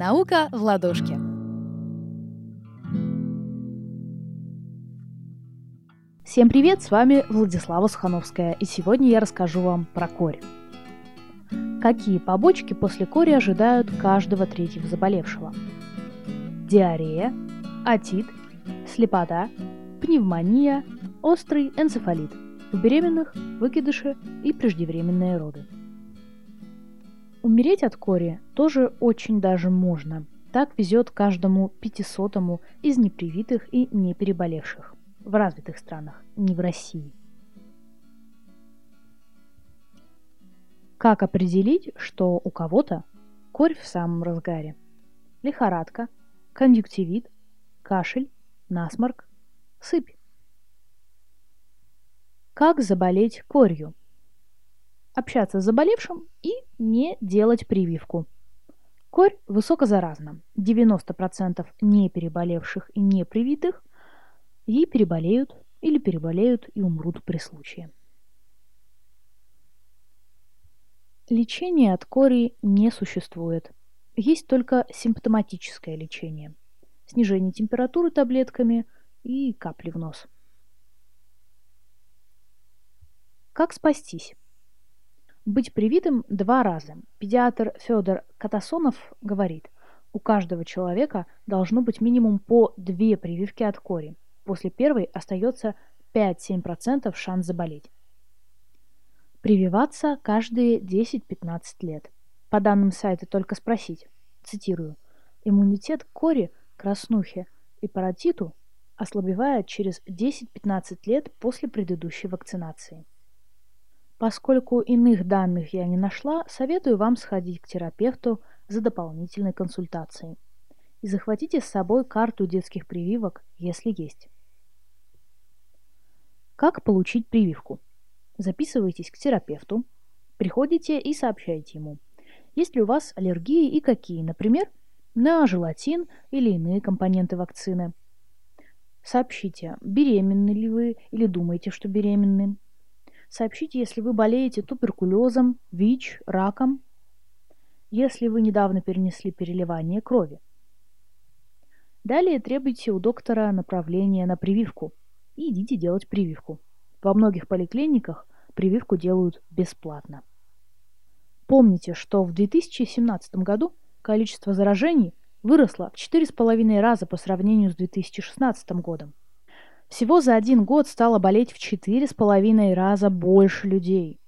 Наука в ладошке. Всем привет, с вами Владислава Сухановская, и сегодня я расскажу вам про корь. Какие побочки после кори ожидают каждого третьего заболевшего? Диарея, отит, слепота, пневмония, острый энцефалит, у беременных выкидыши и преждевременные роды. Умереть от кори тоже очень даже можно. Так везет каждому пятисотому из непривитых и не переболевших. В развитых странах, не в России. Как определить, что у кого-то корь в самом разгаре? Лихорадка, конъюнктивит, кашель, насморк, сыпь. Как заболеть корью? Общаться с заболевшим и не делать прививку. Корь высокозаразна. 90% не переболевших и не привитых ей переболеют или переболеют и умрут при случае. Лечения от кори не существует. Есть только симптоматическое лечение. Снижение температуры таблетками и капли в нос. Как спастись? Быть привитым два раза. Педиатр Федор Катасонов говорит, у каждого человека должно быть минимум по две прививки от кори. После первой остается 5-7% шанс заболеть. Прививаться каждые 10-15 лет. По данным сайта «Только спросить», цитирую, иммунитет кори, краснухе и паротиту ослабевает через 10-15 лет после предыдущей вакцинации. Поскольку иных данных я не нашла, советую вам сходить к терапевту за дополнительной консультацией. И захватите с собой карту детских прививок, если есть. Как получить прививку? Записывайтесь к терапевту, приходите и сообщайте ему, есть ли у вас аллергии и какие, например, на желатин или иные компоненты вакцины. Сообщите, беременны ли вы или думаете, что беременны, Сообщите, если вы болеете туберкулезом, ВИЧ, раком, если вы недавно перенесли переливание крови. Далее требуйте у доктора направления на прививку и идите делать прививку. Во многих поликлиниках прививку делают бесплатно. Помните, что в 2017 году количество заражений выросло в 4,5 раза по сравнению с 2016 годом. Всего за один год стало болеть в четыре с половиной раза больше людей.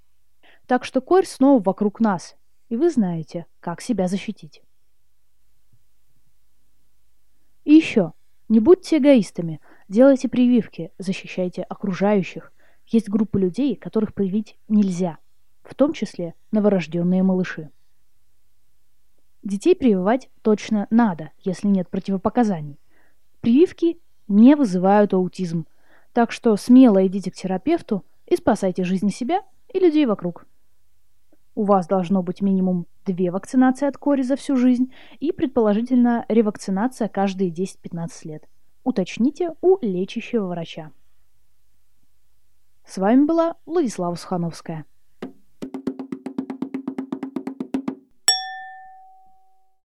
Так что корь снова вокруг нас, и вы знаете, как себя защитить. И еще, не будьте эгоистами, делайте прививки, защищайте окружающих. Есть группы людей, которых привить нельзя, в том числе новорожденные малыши. Детей прививать точно надо, если нет противопоказаний. Прививки не вызывают аутизм. Так что смело идите к терапевту и спасайте жизни себя и людей вокруг. У вас должно быть минимум две вакцинации от кори за всю жизнь и, предположительно, ревакцинация каждые 10-15 лет. Уточните у лечащего врача. С вами была Владислава Сухановская.